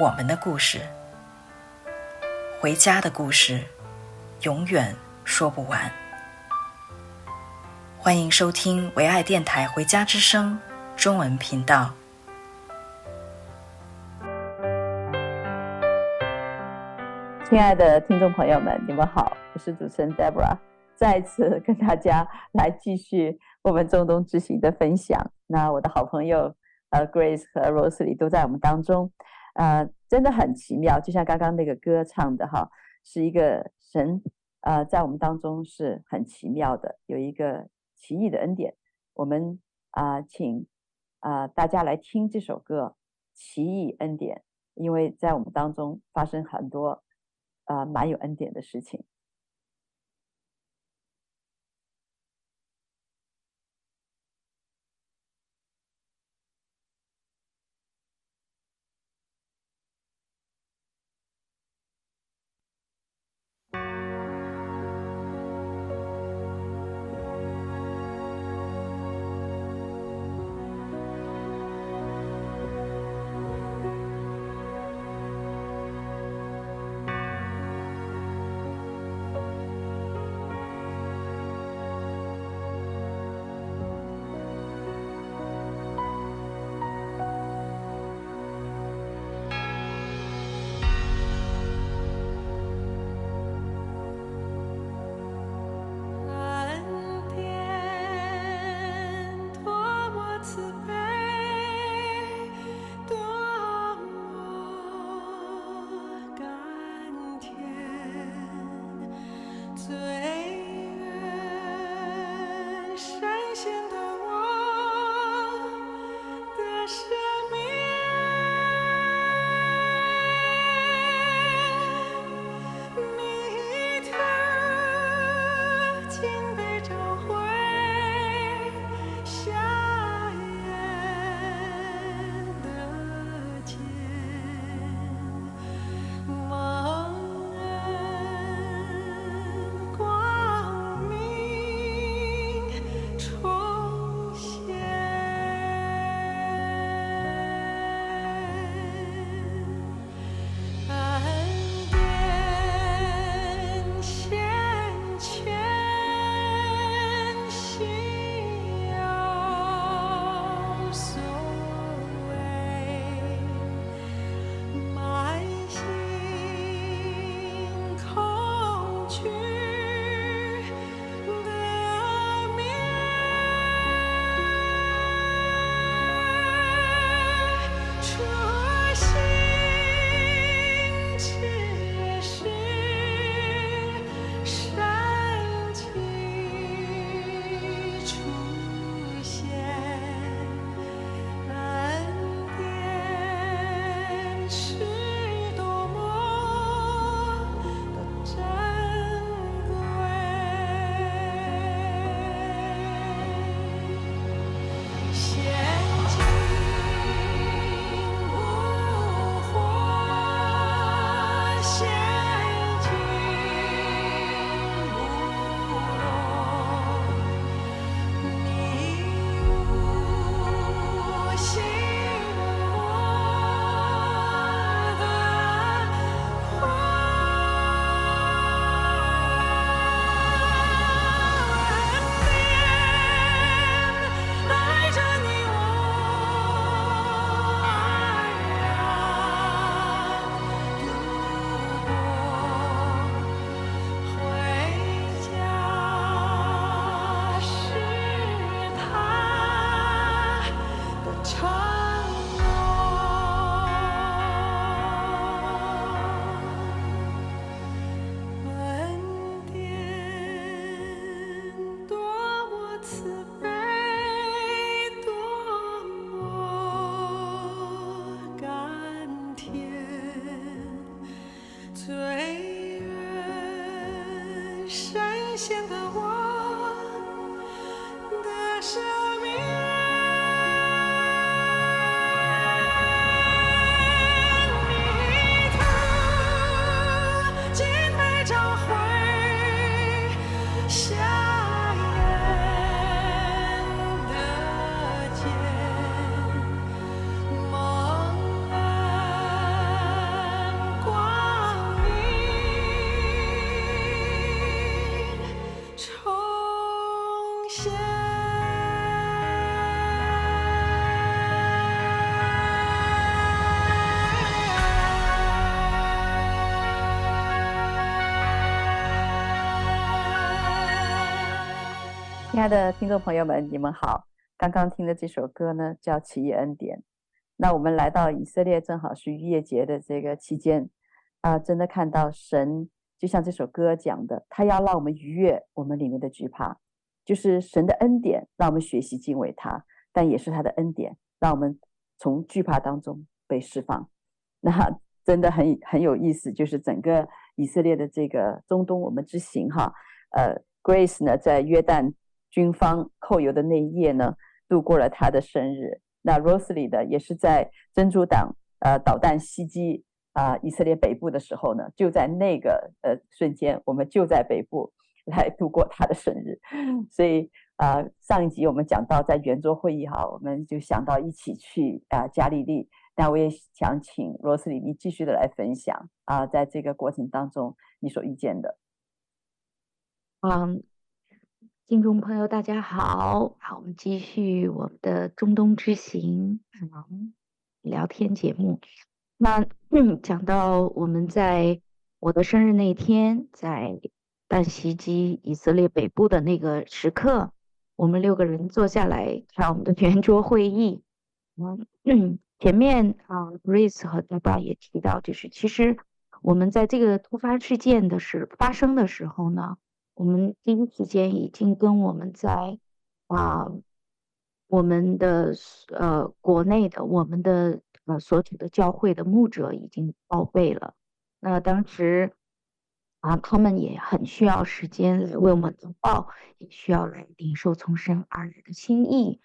我们的故事，回家的故事，永远说不完。欢迎收听唯爱电台《回家之声》中文频道。亲爱的听众朋友们，你们好，我是主持人 Debra，再次跟大家来继续我们中东之行的分享。那我的好朋友呃 Grace 和 Rosely 都在我们当中，呃，真的很奇妙，就像刚刚那个歌唱的哈，是一个神呃在我们当中是很奇妙的，有一个奇异的恩典。我们啊、请啊、大家来听这首歌《奇异恩典》，因为在我们当中发生很多。啊，蛮有恩典的事情。亲爱的听众朋友们，你们好。刚刚听的这首歌呢，叫《奇异恩典》。那我们来到以色列，正好是逾越节的这个期间啊，真的看到神，就像这首歌讲的，他要让我们逾越我们里面的惧怕，就是神的恩典，让我们学习敬畏他，但也是他的恩典，让我们从惧怕当中被释放。那真的很很有意思，就是整个以色列的这个中东我们之行哈，呃，Grace 呢在约旦军方扣油的那一夜呢，度过了他的生日。那 Rosely 的也是在真主党呃导弹袭击啊、以色列北部的时候呢，就在那个呃瞬间，我们就在北部来度过他的生日。所以啊、上一集我们讲到在圆桌会议哈，我们就想到一起去啊、呃、加利利。那我也想请 Rosely 你继续的来分享啊、在这个过程当中你所遇见的。嗯。听众朋友，大家好，好，我们继续我们的中东之行嗯聊天节目。那，讲到我们在我的生日那天，在弹袭击以色列北部的那个时刻，我们六个人坐下来看我们的圆桌会议。嗯，前面啊，Grace 和 Debra 也提到，就是其实我们在这个突发事件的是发生的时候呢。我们第一时间已经跟我们在啊，我们的呃国内的我们的呃所处的教会的牧者已经报备了。那当时啊，他们也很需要时间来为我们祷告，也需要来领受从神而来的心意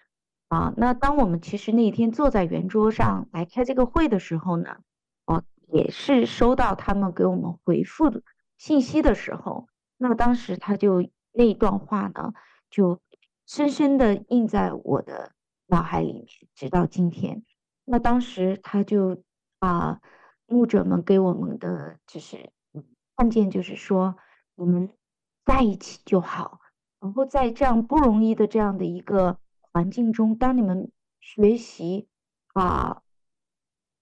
啊。那当我们其实那天坐在圆桌上来开这个会的时候呢，哦、啊，也是收到他们给我们回复的信息的时候。那当时他就那一段话呢，就深深的印在我的脑海里面，直到今天。那当时他就啊，牧者们给我们的就是看见，就是说我们在一起就好。然后在这样不容易的这样的一个环境中，当你们学习啊，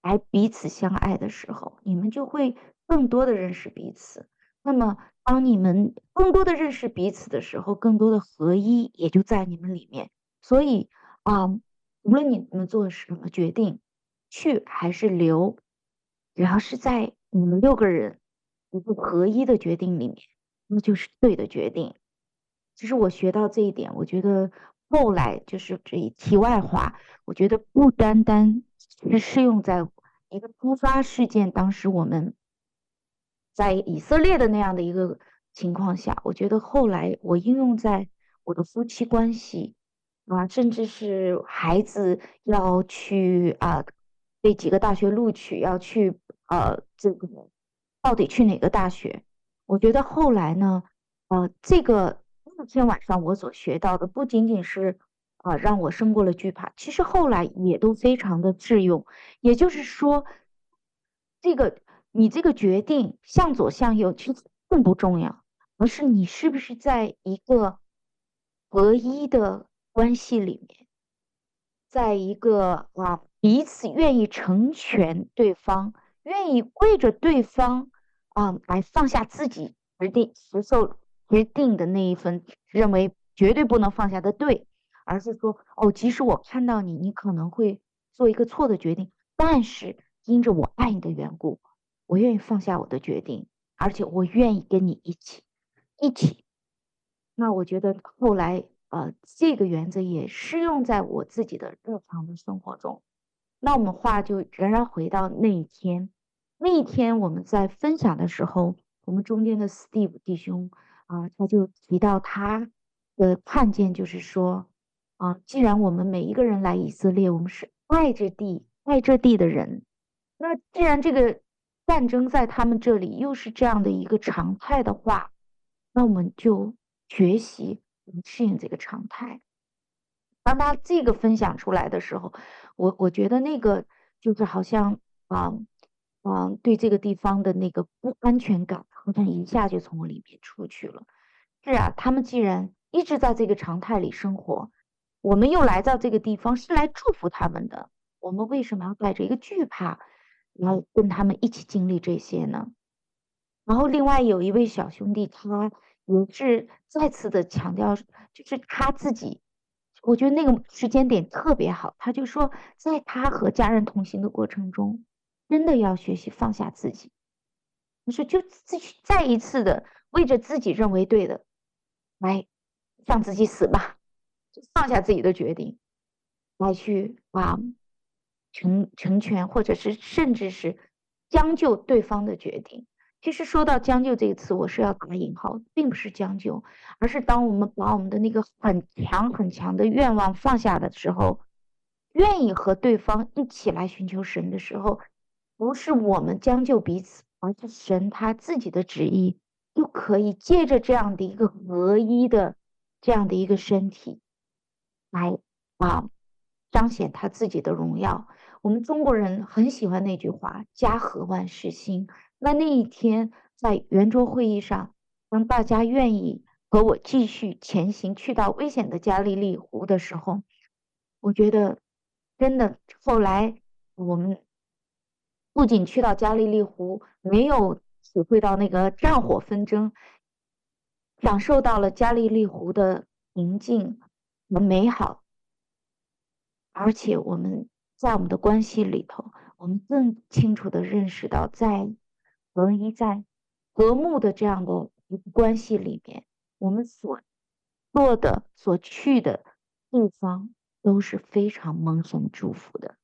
来彼此相爱的时候，你们就会更多的认识彼此。那么。当你们更多的认识彼此的时候，更多的合一也就在你们里面。所以啊，无论你们做什么决定，去还是留，只要是在你们六个人一个合一的决定里面，那就是对的决定。其实我学到这一点，我觉得后来就是这一题外话，我觉得不单单是适用在一个突发事件，当时我们。在以色列的那样的一个情况下，我觉得后来我应用在我的夫妻关系啊，甚至是孩子要去啊，被几个大学录取，要去呃这个到底去哪个大学？我觉得后来呢，呃，这个那天晚上我所学到的不仅仅是啊让我胜过了惧怕，其实后来也都非常的适用。也就是说，这个。你这个决定向左向右其实并不重要，而是你是不是在一个合一的关系里面，在一个啊彼此愿意成全对方，愿意为着对方啊来放下自己决定接受决定的那一份认为绝对不能放下的对，而是说哦，即使我看到你，你可能会做一个错的决定，但是因着我爱你的缘故。我愿意放下我的决定，而且我愿意跟你一起，一起。那我觉得后来，呃，这个原则也适用在我自己的日常的生活中。那我们话就仍然回到那一天，那一天我们在分享的时候，我们中间的 Steve 弟兄啊，他就提到他的看见，就是说，啊，既然我们每一个人来以色列，我们是爱这地、爱这地的人，那既然这个。战争在他们这里又是这样的一个常态的话，那我们就学习适应这个常态。当他这个分享出来的时候，我我觉得那个就是好像啊啊，对这个地方的那个不安全感，好像一下就从我里面出去了。是啊，他们既然一直在这个常态里生活，我们又来到这个地方是来祝福他们的，我们为什么要带着一个惧怕？然后跟他们一起经历这些呢，然后另外有一位小兄弟，他也是再次的强调，就是他自己，我觉得那个时间点特别好。他就说，在他和家人同行的过程中，真的要学习放下自己。你说，就自己再一次的为着自己认为对的，来让自己死吧，放下自己的决定，来去啊成成全，或者是甚至是将就对方的决定。其实说到将就这个词，我是要打引号，并不是将就，而是当我们把我们的那个很强很强的愿望放下的时候，愿意和对方一起来寻求神的时候，不是我们将就彼此，而是神他自己的旨意，又可以借着这样的一个合一的这样的一个身体，来啊彰显他自己的荣耀。我们中国人很喜欢那句话：“家和万事兴。”那那一天在圆桌会议上，当大家愿意和我继续前行，去到危险的加利利湖的时候，我觉得真的后来我们不仅去到加利利湖，没有体会到那个战火纷争，享受到了加利利湖的宁静和美好，而且我们在我们的关系里头，我们更清楚地认识到在。合一在和睦的这样的一个关系里面，我们所做的、所去的地方都是非常蒙神祝福的。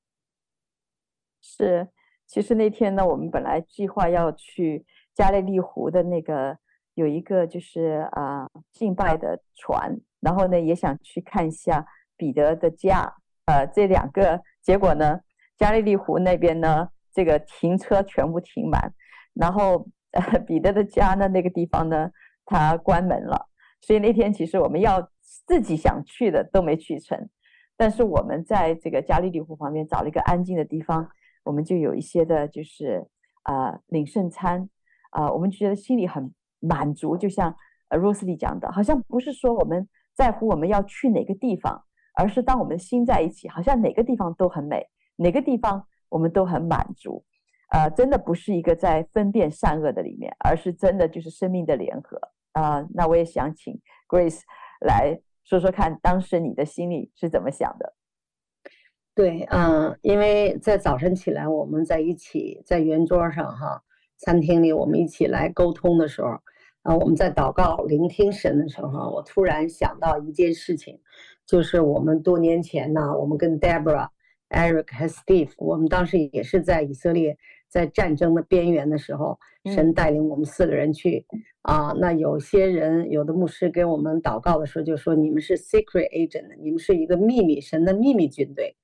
是，其实那天呢，我们本来计划要去加利利湖的那个有一个就是啊、呃、敬拜的船，然后呢也想去看一下彼得的家，呃，这两个结果呢，加利利湖那边呢，这个停车全部停满。然后，呃，彼得的家呢，那个地方呢，他关门了。所以那天其实我们要自己想去的都没去成。但是我们在这个加利利湖旁边找了一个安静的地方，我们就有一些的，就是啊、呃，领圣餐啊、呃，我们觉得心里很满足。就像呃 Rosy 讲的，好像不是说我们在乎我们要去哪个地方，而是当我们心在一起，好像哪个地方都很美，哪个地方我们都很满足。呃，真的不是一个在分辨善恶的里面，而是真的就是生命的联合啊、呃。那我也想请 Grace 来说说看，当时你的心里是怎么想的？对，嗯、因为在早晨起来，我们在一起在圆桌上哈，餐厅里我们一起来沟通的时候，啊、呃，我们在祷告聆听神的时候，我突然想到一件事情，就是我们多年前呢，我们跟 Deborah、Eric 和 Steve，我们当时也是在以色列。在战争的边缘的时候，神带领我们四个人去啊。那有些人，有的牧师给我们祷告的时候就说：“你们是 secret agent，你们是一个秘密神的秘密军队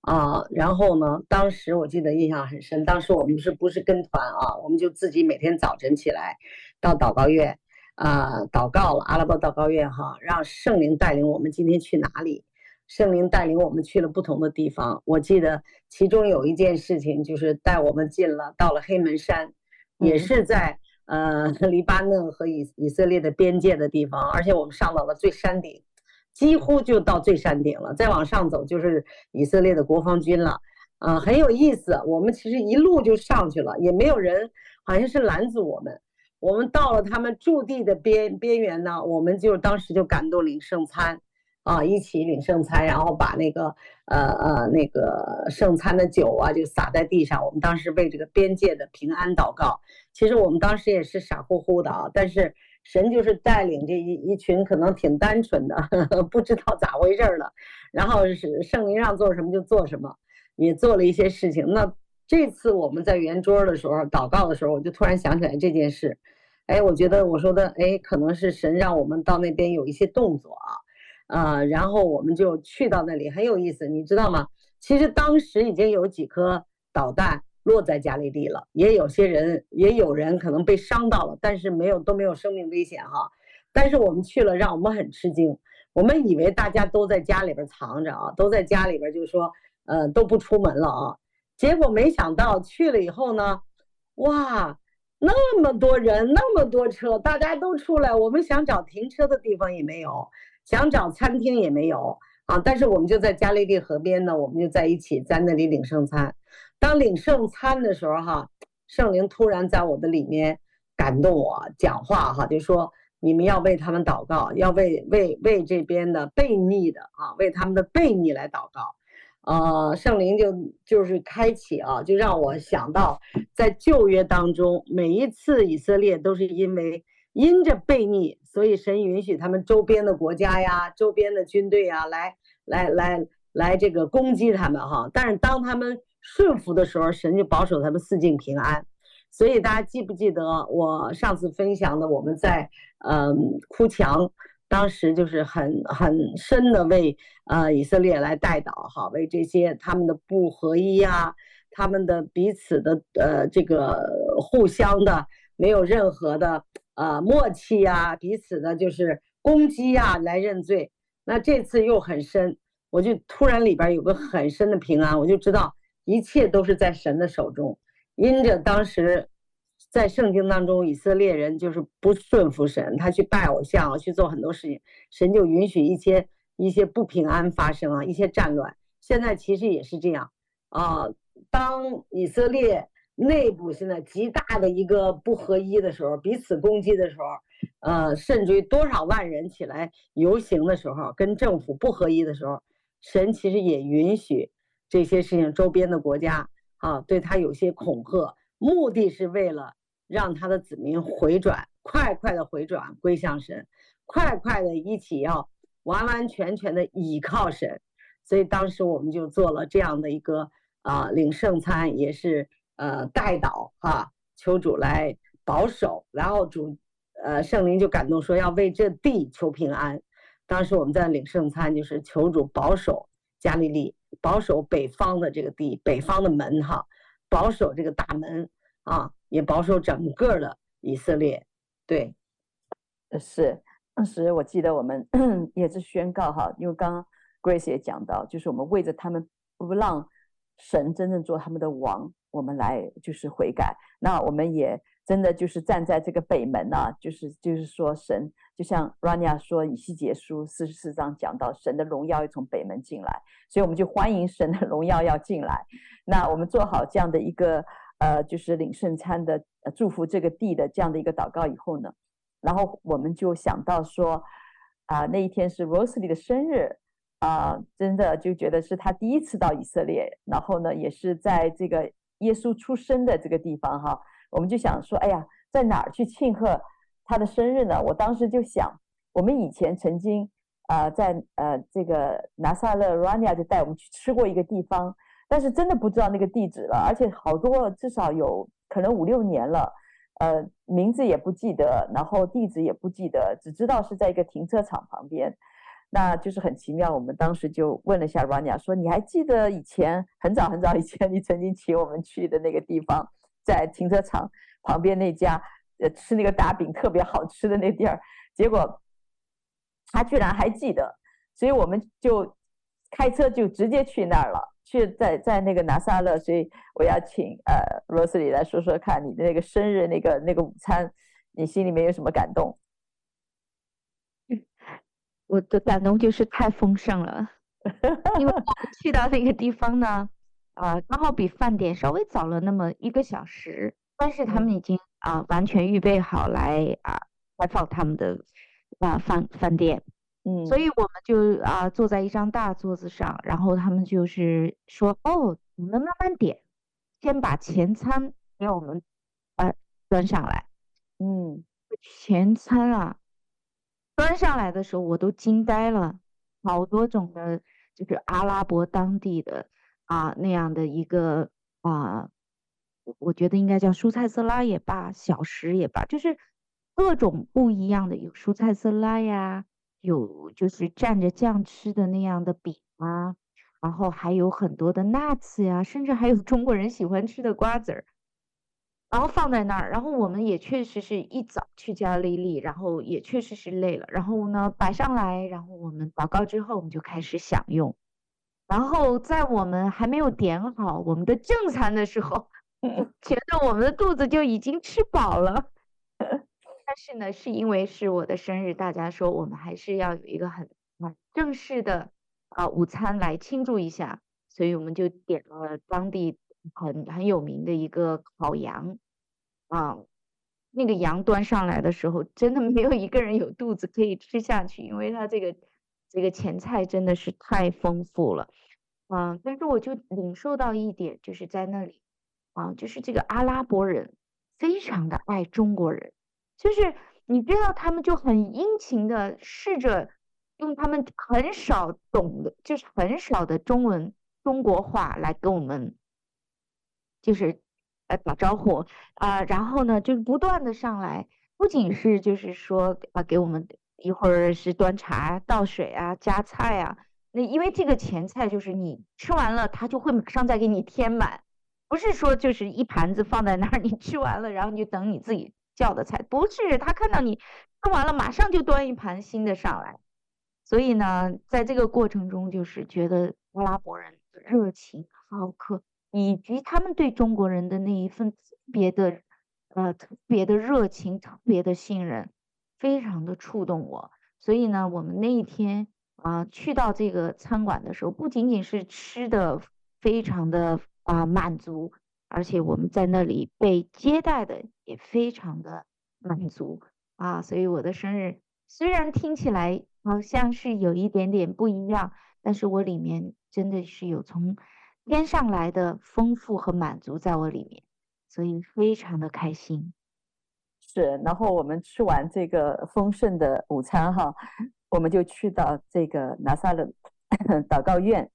啊。”然后呢，当时我记得印象很深，当时我们是不是跟团啊？我们就自己每天早晨起来到祷告院啊祷告了，阿拉伯祷告院哈，让圣灵带领我们今天去哪里。圣灵带领我们去了不同的地方，我记得其中有一件事情就是带我们进了到了黑门山，也是在呃 黎巴嫩和以以色列的边界的地方，而且我们上到了最山顶，几乎就到最山顶了，再往上走就是以色列的国防军了，啊、呃，很有意思。我们其实一路就上去了，也没有人好像是拦阻我们。我们到了他们驻地的边边缘呢，我们就当时就感动领圣餐。啊，一起领圣餐，然后把那个呃呃那个圣餐的酒啊，就洒在地上。我们当时为这个边界的平安祷告。其实我们当时也是傻乎乎的啊，但是神就是带领这一一群可能挺单纯的，呵 呵不知道咋回事儿了。然后是圣灵让做什么就做什么，也做了一些事情。那这次我们在圆桌的时候祷告的时候，我就突然想起来这件事。哎，我觉得我说的哎，可能是神让我们到那边有一些动作啊。呃，然后我们就去到那里，很有意思，你知道吗？其实当时已经有几颗导弹落在加利利了，也有些人，也有人可能被伤到了，但是没有，都没有生命危险哈。但是我们去了，让我们很吃惊，我们以为大家都在家里边藏着啊，都在家里边，就是说，呃，都不出门了啊。结果没想到去了以后呢，哇，那么多人，那么多车，大家都出来，我们想找停车的地方也没有。想找餐厅也没有啊，但是我们就在加利利河边呢，我们就在一起在那里领圣餐。当领圣餐的时候，哈，圣灵突然在我的里面感动我讲话，哈，就说你们要为他们祷告，要为为为这边的悖逆的啊，为他们的悖逆来祷告。呃，圣灵就就是开启啊，就让我想到，在旧约当中，每一次以色列都是因为因着悖逆，所以神允许他们周边的国家呀、周边的军队呀来来来来这个攻击他们哈。但是当他们顺服的时候，神就保守他们四境平安。所以大家记不记得我上次分享的，我们在嗯哭墙。当时就是很很深的为呃以色列来代祷哈，为这些他们的不合一呀，他们的彼此的呃这个互相的没有任何的呃默契呀，彼此的就是攻击呀来认罪。那这次又很深，我就突然里边有个很深的平安，我就知道一切都是在神的手中，因着当时。在圣经当中，以色列人就是不顺服神，他去拜偶像，去做很多事情，神就允许一些一些不平安发生啊，一些战乱。现在其实也是这样啊。当以色列内部现在极大的一个不合一的时候，彼此攻击的时候，呃，甚至于多少万人起来游行的时候，跟政府不合一的时候，神其实也允许这些事情，周边的国家啊，对他有些恐吓，目的是为了。让他的子民回转，快快的回转归向神，快快的一起要完完全全的倚靠神。所以当时我们就做了这样的一个啊、领圣餐，也是呃代祷哈，求主来保守。然后主呃圣灵就感动说要为这地求平安。当时我们在领圣餐，就是求主保守加利利，保守北方的这个地，北方的门哈，保守这个大门啊。也保守整个的以色列，对，是当时我记得我们 也是宣告哈，因为刚刚 Grace 也讲到，就是我们为着他们不让神真正做他们的王，我们来就是悔改。那我们也真的就是站在这个北门啊，就是就是说神，就像 Rania 说以西结书四十四章讲到，神的荣耀要从北门进来，所以我们就欢迎神的荣耀要进来。那我们做好这样的一个。呃，就是领圣餐的，呃，祝福这个地的这样的一个祷告以后呢，然后我们就想到说，啊、那一天是 Rosalie 的生日，啊、真的就觉得是他第一次到以色列，然后呢，也是在这个耶稣出生的这个地方哈，我们就想说，哎呀，在哪儿去庆贺他的生日呢？我当时就想，我们以前曾经啊、在呃这个拿撒勒 Rania 就带我们去吃过一个地方。但是真的不知道那个地址了，而且好多至少有可能五六年了，呃，名字也不记得，然后地址也不记得，只知道是在一个停车场旁边，那就是很奇妙。我们当时就问了一下 Rania，说你还记得以前很早很早以前你曾经请我们去的那个地方，在停车场旁边那家呃吃那个大饼特别好吃的那地儿？结果他居然还记得，所以我们就开车就直接去那儿了。去在在那个拿撒勒，所以我要请呃罗斯里来说说看你的那个生日那个那个午餐，你心里面有什么感动？我的感动就是太丰盛了，因为我去到那个地方呢，啊、呃，刚好比饭店稍微早了那么一个小时，但是他们已经啊、呃、完全预备好来啊开放他们的啊饭饭店。嗯，所以我们就啊坐在一张大桌子上，然后他们就是说，哦，你们慢慢点，先把前餐给我们呃端上来。嗯，前餐啊，端上来的时候我都惊呆了，好多种的，就是阿拉伯当地的啊那样的一个啊，我觉得应该叫蔬菜色拉也罢，小食也罢，就是各种不一样的，有蔬菜色拉呀。有就是蘸着酱吃的那样的饼啊，然后还有很多的 nuts 呀，甚至还有中国人喜欢吃的瓜子儿，然后放在那儿。然后我们也确实是一早去加利利，然后也确实是累了。然后呢，摆上来，然后我们祷告之后，我们就开始享用。然后在我们还没有点好我们的正餐的时候，觉得我们的肚子就已经吃饱了。但是呢，是因为是我的生日，大家说我们还是要有一个很啊正式的啊午餐来庆祝一下，所以我们就点了当地很很有名的一个烤羊啊，那个羊端上来的时候，真的没有一个人有肚子可以吃下去，因为他这个这个前菜真的是太丰富了，啊！但是我就领受到一点，就是在那里，啊，就是这个阿拉伯人非常的爱中国人，就是你知道他们就很殷勤的试着用他们很少懂的，就是很少的中文中国话来跟我们，就是。呃，打招呼啊、然后呢，就是不断的上来，不仅是就是说啊，给我们一会儿是端茶倒水啊，夹菜啊，那因为这个前菜就是你吃完了，他就会马上再给你添满，不是说就是一盘子放在那儿，你吃完了，然后你就等你自己叫的菜，不是，他看到你吃完了，马上就端一盘新的上来，所以呢，在这个过程中，就是觉得阿拉伯人热情好客。以及他们对中国人的那一份特别的，呃，特别的热情，特别的信任，非常的触动我。所以呢，我们那一天啊、去到这个餐馆的时候，不仅仅是吃的非常的啊、满足，而且我们在那里被接待的也非常的满足啊。所以我的生日虽然听起来好像是有一点点不一样，但是我里面真的是有从。天上来的丰富和满足在我里面，所以非常的开心。是，然后我们吃完这个丰盛的午餐哈，我们就去到这个拿撒勒 祷告院，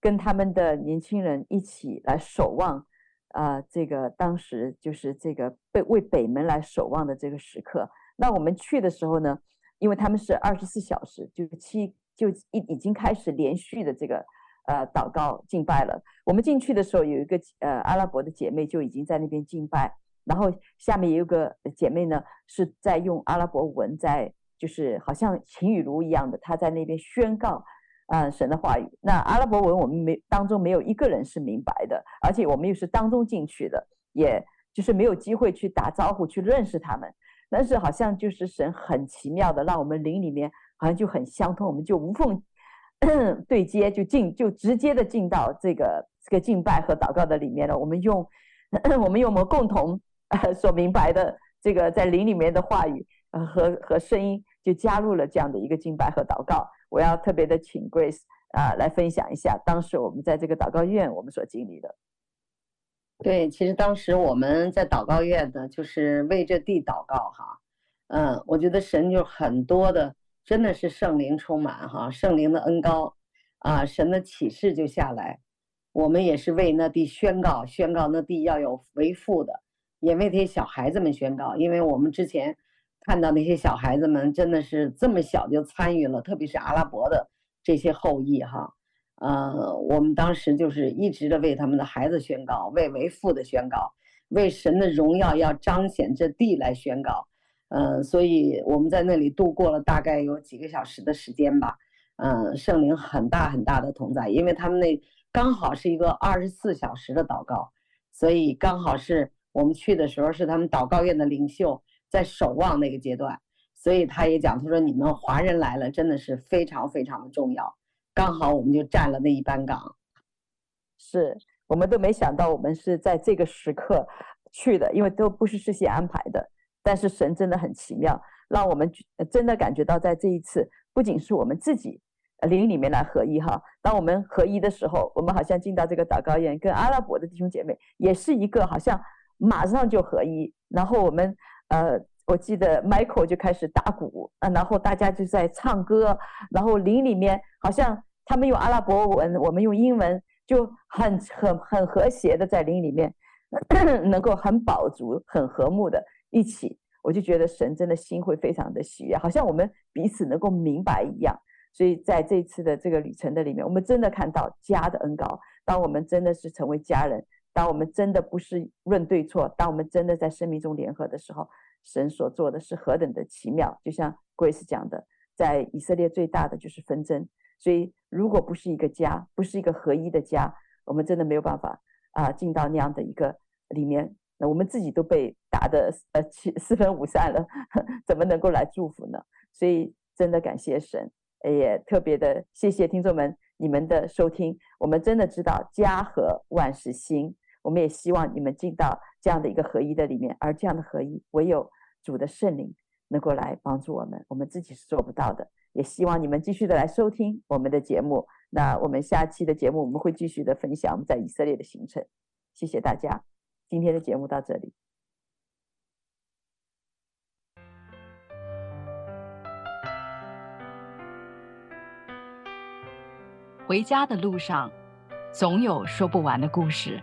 跟他们的年轻人一起来守望啊、呃，这个当时就是这个被为北门来守望的这个时刻。那我们去的时候呢，因为他们是二十四小时，就七就已已经开始连续的这个。呃，祷告敬拜了。我们进去的时候，有一个呃阿拉伯的姐妹就已经在那边敬拜，然后下面也有个姐妹呢是在用阿拉伯文在，就是好像晴雨如一样的，她在那边宣告、呃、神的话语。那阿拉伯文我们没当中没有一个人是明白的，而且我们又是当中进去的，也就是没有机会去打招呼去认识他们。但是好像就是神很奇妙的让我们灵里面好像就很相通，我们就无缝。对接就进就直接的进到这个这个敬拜和祷告的里面了。我们用 我们用我们共同呃 所明白的这个在灵里面的话语和和声音，就加入了这样的一个敬拜和祷告。我要特别的请 Grace 啊、来分享一下当时我们在这个祷告院我们所经历的。对，其实当时我们在祷告院呢，就是为这地祷告哈。嗯，我觉得神就很多的。真的是圣灵充满哈，圣灵的恩膏啊，神的启示就下来。我们也是为那地宣告，宣告那地要有为父的，也为这些小孩子们宣告。因为我们之前看到那些小孩子们真的是这么小就参与了，特别是阿拉伯的这些后裔哈。呃，我们当时就是一直的为他们的孩子宣告，为为父的宣告，为神的荣耀要彰显这地来宣告。嗯，所以我们在那里度过了大概有几个小时的时间吧。嗯，圣灵很大很大的同在，因为他们那刚好是一个二十四小时的祷告，所以刚好是我们去的时候是他们祷告院的领袖在守望那个阶段，所以他也讲，他说你们华人来了真的是非常非常的重要，刚好我们就占了那一班岗。是我们都没想到我们是在这个时刻去的，因为都不是事先安排的。但是神真的很奇妙，让我们真的感觉到，在这一次，不仅是我们自己灵里面来合一哈。当我们合一的时候，我们好像进到这个祷告院，跟阿拉伯的弟兄姐妹也是一个好像马上就合一。然后我们呃，我记得 Michael 就开始打鼓，呃，然后大家就在唱歌，然后林里面好像他们用阿拉伯文，我们用英文，就很很很和谐的在林里面，能够很饱足、很和睦的。一起，我就觉得神真的心会非常的喜悦，好像我们彼此能够明白一样。所以在这次的这个旅程的里面，我们真的看到家的恩膏。当我们真的是成为家人，当我们真的不是论对错，当我们真的在生命中联合的时候，神所做的是何等的奇妙。就像 Grace 讲的，在以色列最大的就是纷争。所以如果不是一个家，不是一个合一的家，我们真的没有办法啊进到那样的一个里面。那我们自己都被打得呃七四分五散了，怎么能够来祝福呢？所以真的感谢神，也特别的谢谢听众们你们的收听。我们真的知道家和万事兴，我们也希望你们进到这样的一个合一的里面，而这样的合一唯有主的圣灵能够来帮助我们，我们自己是做不到的。也希望你们继续的来收听我们的节目。那我们下期的节目我们会继续的分享我们在以色列的行程。谢谢大家，今天的节目到这里。回家的路上，总有说不完的故事。